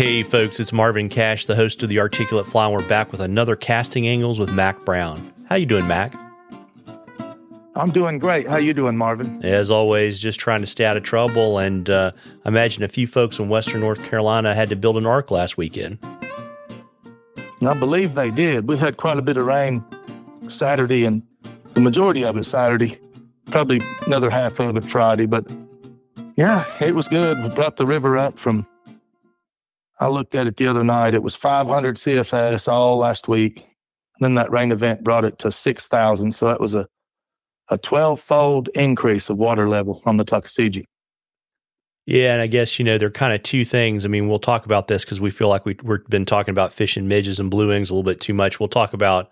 Hey folks, it's Marvin Cash, the host of the Articulate Fly. We're back with another casting angles with Mac Brown. How you doing, Mac? I'm doing great. How you doing, Marvin? As always, just trying to stay out of trouble. And uh, I imagine a few folks in Western North Carolina had to build an ark last weekend. I believe they did. We had quite a bit of rain Saturday, and the majority of it Saturday. Probably another half of it Friday, but yeah, it was good. We brought the river up from. I looked at it the other night. It was 500 CFS all last week. And then that rain event brought it to 6,000. So that was a a 12 fold increase of water level on the Tuckasegee. Yeah, and I guess you know they're kind of two things. I mean, we'll talk about this because we feel like we, we've been talking about fishing midges and blue wings a little bit too much. We'll talk about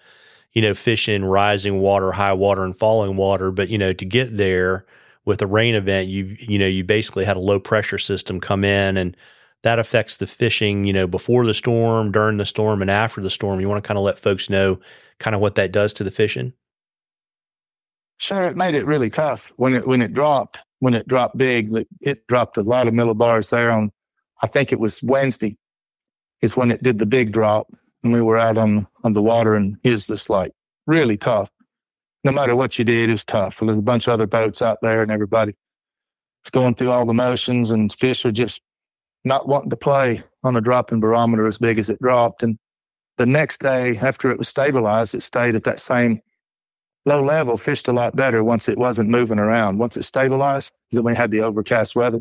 you know fishing rising water, high water, and falling water. But you know to get there with a rain event, you you know you basically had a low pressure system come in, and that affects the fishing. You know before the storm, during the storm, and after the storm. You want to kind of let folks know kind of what that does to the fishing. Sure, it made it really tough when it when it dropped. When it dropped big, it dropped a lot of millibars there on. I think it was Wednesday, is when it did the big drop, and we were out on on the water, and it was just like really tough. No matter what you did, it was tough. There was a bunch of other boats out there, and everybody was going through all the motions, and fish were just not wanting to play on a dropping barometer as big as it dropped. And the next day, after it was stabilized, it stayed at that same low level fished a lot better once it wasn't moving around. Once it stabilized, then we had the overcast weather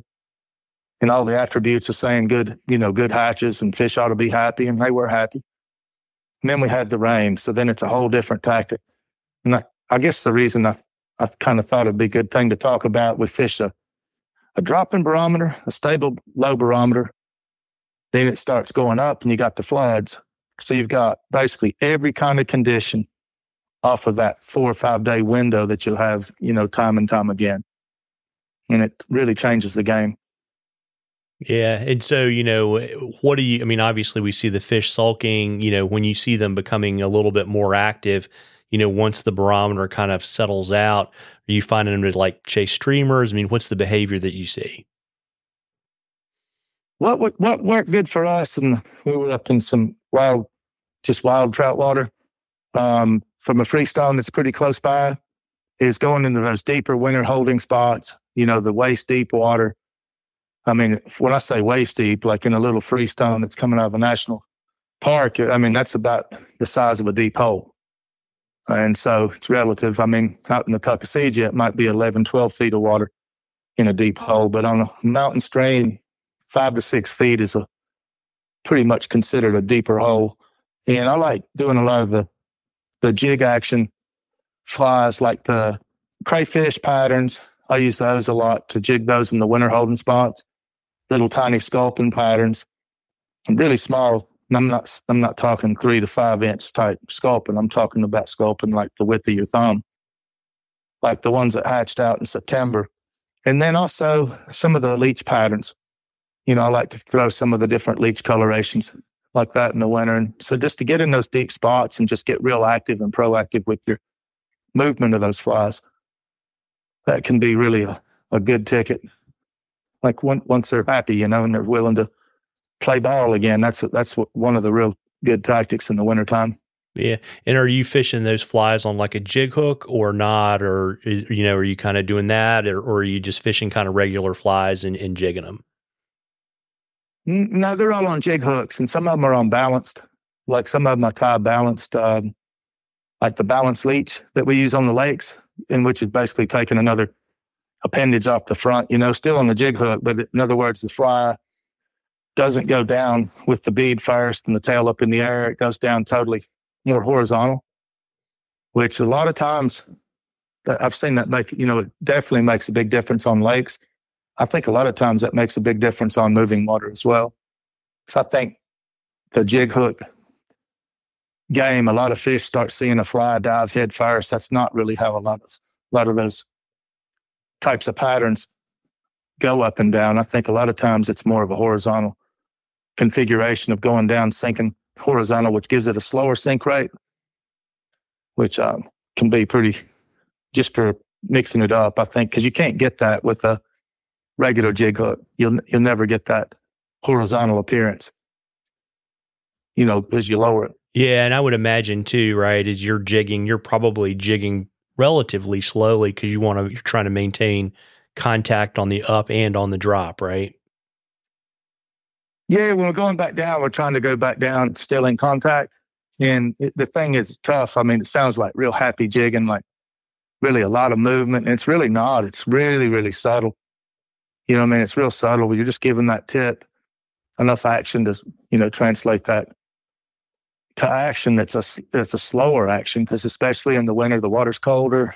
and all the attributes of saying good, you know, good hatches and fish ought to be happy, and they were happy. And then we had the rain, so then it's a whole different tactic. And I, I guess the reason I, I kind of thought it'd be a good thing to talk about with fish a, a dropping barometer, a stable low barometer, then it starts going up, and you got the floods. So you've got basically every kind of condition off of that four or five day window that you'll have, you know, time and time again. And it really changes the game. Yeah. And so, you know, what do you, I mean, obviously we see the fish sulking, you know, when you see them becoming a little bit more active, you know, once the barometer kind of settles out, are you finding them to like chase streamers? I mean, what's the behavior that you see? What, what, what worked good for us, and we were up in some wild, just wild trout water. Um, from a freestone that's pretty close by is going into those deeper winter holding spots, you know, the waist deep water. I mean, when I say waist deep, like in a little freestone that's coming out of a national park, I mean, that's about the size of a deep hole. And so it's relative. I mean, out in the Tuckasegee, it might be 11, 12 feet of water in a deep hole, but on a mountain stream, five to six feet is a pretty much considered a deeper hole. And I like doing a lot of the the jig action flies like the crayfish patterns. I use those a lot to jig those in the winter holding spots. Little tiny sculpin patterns, really small. I'm not I'm not talking three to five inch type sculpin. I'm talking about sculpin like the width of your thumb, like the ones that hatched out in September. And then also some of the leech patterns. You know, I like to throw some of the different leech colorations like that in the winter. And so just to get in those deep spots and just get real active and proactive with your movement of those flies, that can be really a, a good ticket. Like one, once they're happy, you know, and they're willing to play ball again, that's that's one of the real good tactics in the wintertime. Yeah. And are you fishing those flies on like a jig hook or not? Or, you know, are you kind of doing that or, or are you just fishing kind of regular flies and, and jigging them? No, they're all on jig hooks, and some of them are on balanced. Like some of them are tie balanced, um, like the balance leech that we use on the lakes, in which is basically taking another appendage off the front. You know, still on the jig hook, but in other words, the fly doesn't go down with the bead first and the tail up in the air. It goes down totally more horizontal, which a lot of times I've seen that make, you know, it definitely makes a big difference on lakes. I think a lot of times that makes a big difference on moving water as well. So I think the jig hook game, a lot of fish start seeing a fly dive head first. That's not really how a lot of a lot of those types of patterns go up and down. I think a lot of times it's more of a horizontal configuration of going down, sinking horizontal, which gives it a slower sink rate, which um, can be pretty just for mixing it up. I think because you can't get that with a regular jig hook. You'll you'll never get that horizontal appearance. you know, as you lower it. Yeah, and I would imagine too, right? As you're jigging, you're probably jigging relatively slowly because you want to you're trying to maintain contact on the up and on the drop, right? Yeah, when we're going back down, we're trying to go back down still in contact. And it, the thing is tough. I mean, it sounds like real happy jigging, like really a lot of movement. And it's really not. It's really, really subtle. You know what I mean? It's real subtle. You're just giving that tip enough action to, you know, translate that to action that's a, that's a slower action because especially in the winter, the water's colder.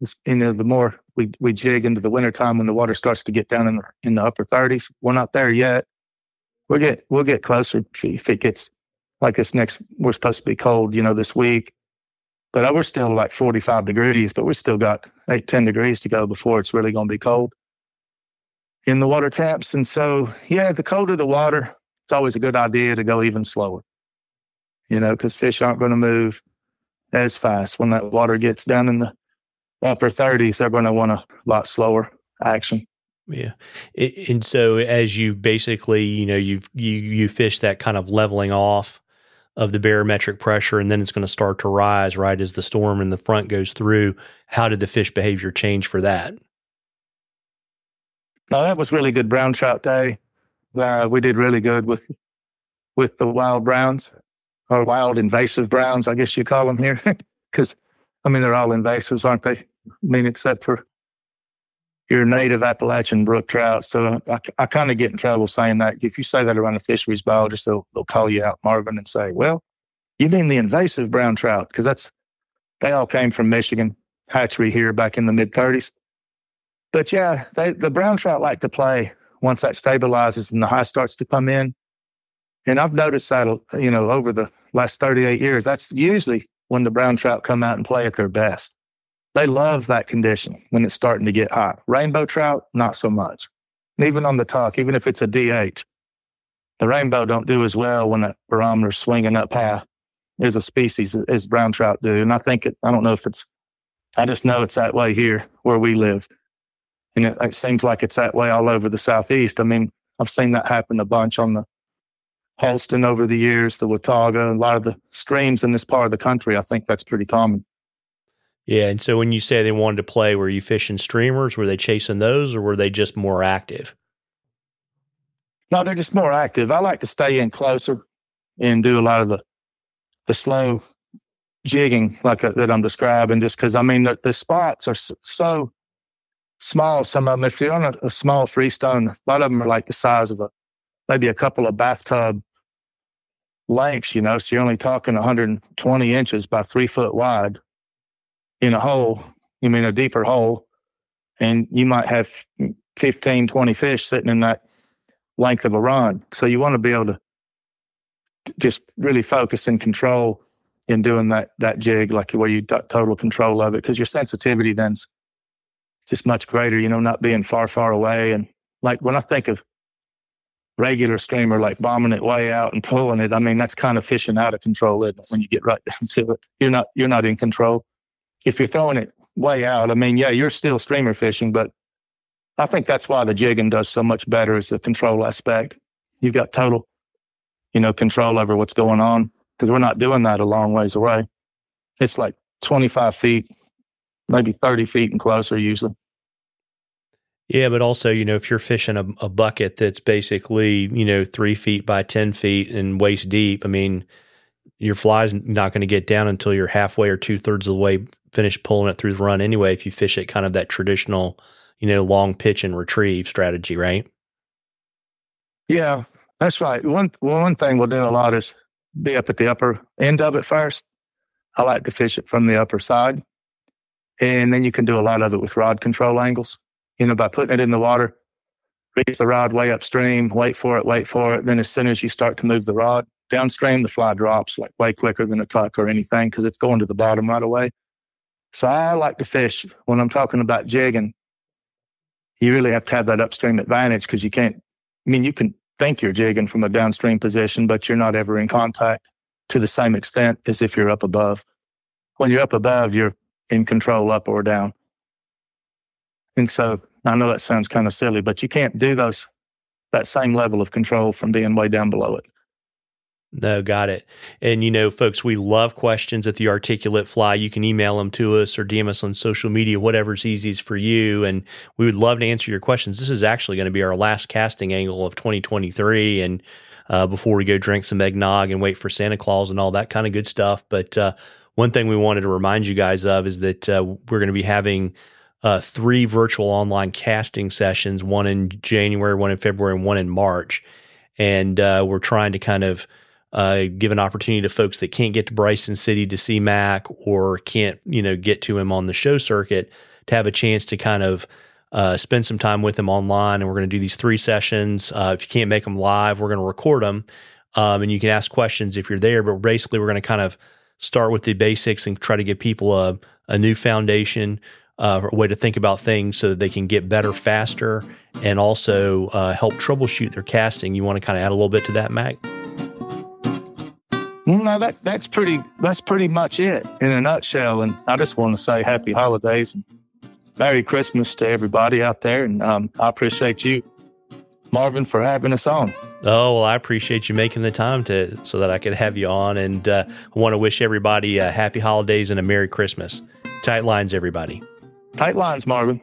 It's, you know, the more we, we jig into the winter time when the water starts to get down in the, in the upper 30s, we're not there yet. We'll get, we'll get closer if it gets like this next, we're supposed to be cold, you know, this week. But uh, we're still like 45 degrees, but we still got eight, 10 degrees to go before it's really going to be cold in the water taps. And so, yeah, the colder the water, it's always a good idea to go even slower, you know, because fish aren't going to move as fast. When that water gets down in the upper 30s, they're going to want a lot slower action. Yeah. And so as you basically, you know, you've, you, you fish that kind of leveling off of the barometric pressure and then it's going to start to rise, right? As the storm in the front goes through, how did the fish behavior change for that? No, that was really good brown trout day. Uh, we did really good with with the wild browns or wild invasive browns, I guess you call them here, because I mean they're all invasives, aren't they? I mean, except for your native Appalachian brook trout. So I, I kind of get in trouble saying that. If you say that around a fisheries biologist, they'll, they'll call you out, Marvin, and say, "Well, you mean the invasive brown trout?" Because that's they all came from Michigan hatchery here back in the mid 30s. But yeah, they, the brown trout like to play once that stabilizes and the high starts to come in. And I've noticed that, you know, over the last 38 years, that's usually when the brown trout come out and play at their best. They love that condition when it's starting to get hot. Rainbow trout, not so much. Even on the Tuck, even if it's a DH, the rainbow don't do as well when that barometer's swinging up high as a species as brown trout do. And I think it, I don't know if it's, I just know it's that way here where we live. And it, it seems like it's that way all over the Southeast. I mean, I've seen that happen a bunch on the Holston over the years, the Watauga, a lot of the streams in this part of the country. I think that's pretty common. Yeah. And so when you say they wanted to play, were you fishing streamers? Were they chasing those or were they just more active? No, they're just more active. I like to stay in closer and do a lot of the the slow jigging like uh, that I'm describing, just because I mean the, the spots are so small. Some of them, if you're on a, a, small freestone, a lot of them are like the size of a maybe a couple of bathtub lengths. You know, so you're only talking 120 inches by three foot wide in a hole. You mean a deeper hole, and you might have 15, 20 fish sitting in that length of a run. So you want to be able to just really focus and control in doing that that jig, like where you got total control of it, because your sensitivity then's just much greater, you know, not being far, far away. And like when I think of regular streamer, like bombing it way out and pulling it, I mean, that's kind of fishing out of control, it? When you get right down to it, you're not, you're not in control. If you're throwing it way out, I mean, yeah, you're still streamer fishing, but I think that's why the jigging does so much better is the control aspect. You've got total, you know, control over what's going on because we're not doing that a long ways away. It's like 25 feet maybe 30 feet and closer usually. Yeah, but also, you know, if you're fishing a, a, bucket that's basically, you know, three feet by 10 feet and waist deep, I mean, your fly's not going to get down until you're halfway or two thirds of the way finished pulling it through the run anyway, if you fish it kind of that traditional, you know, long pitch and retrieve strategy, right? Yeah, that's right. One, one thing we'll do a lot is be up at the upper end of it first. I like to fish it from the upper side and then you can do a lot of it with rod control angles, you know, by putting it in the water, reach the rod way upstream, wait for it, wait for it. Then as soon as you start to move the rod downstream, the fly drops like way quicker than a tuck or anything because it's going to the bottom right away. So I like to fish when I'm talking about jigging. You really have to have that upstream advantage because you can't, I mean, you can think you're jigging from a downstream position, but you're not ever in contact to the same extent as if you're up above. When you're up above, you're in control up or down. And so I know that sounds kind of silly, but you can't do those that same level of control from being way down below it. No, got it. And you know, folks, we love questions at the Articulate Fly. You can email them to us or DM us on social media, whatever's easiest for you. And we would love to answer your questions. This is actually going to be our last casting angle of 2023. And uh, before we go drink some eggnog and wait for Santa Claus and all that kind of good stuff. But uh, one thing we wanted to remind you guys of is that uh, we're going to be having uh, three virtual online casting sessions one in January, one in February, and one in March. And uh, we're trying to kind of uh, give an opportunity to folks that can't get to Bryson City to see Mac or can't, you know, get to him on the show circuit to have a chance to kind of uh, spend some time with him online. And we're going to do these three sessions. Uh, if you can't make them live, we're going to record them. Um, and you can ask questions if you're there. But basically, we're going to kind of start with the basics and try to give people a, a new foundation, uh, a way to think about things so that they can get better faster and also uh, help troubleshoot their casting. You want to kind of add a little bit to that, Mac? No, that that's pretty that's pretty much it in a nutshell. And I just want to say happy holidays and Merry Christmas to everybody out there. And um, I appreciate you, Marvin, for having us on. Oh well, I appreciate you making the time to so that I could have you on, and uh, I want to wish everybody a happy holidays and a Merry Christmas. Tight lines, everybody. Tight lines, Marvin.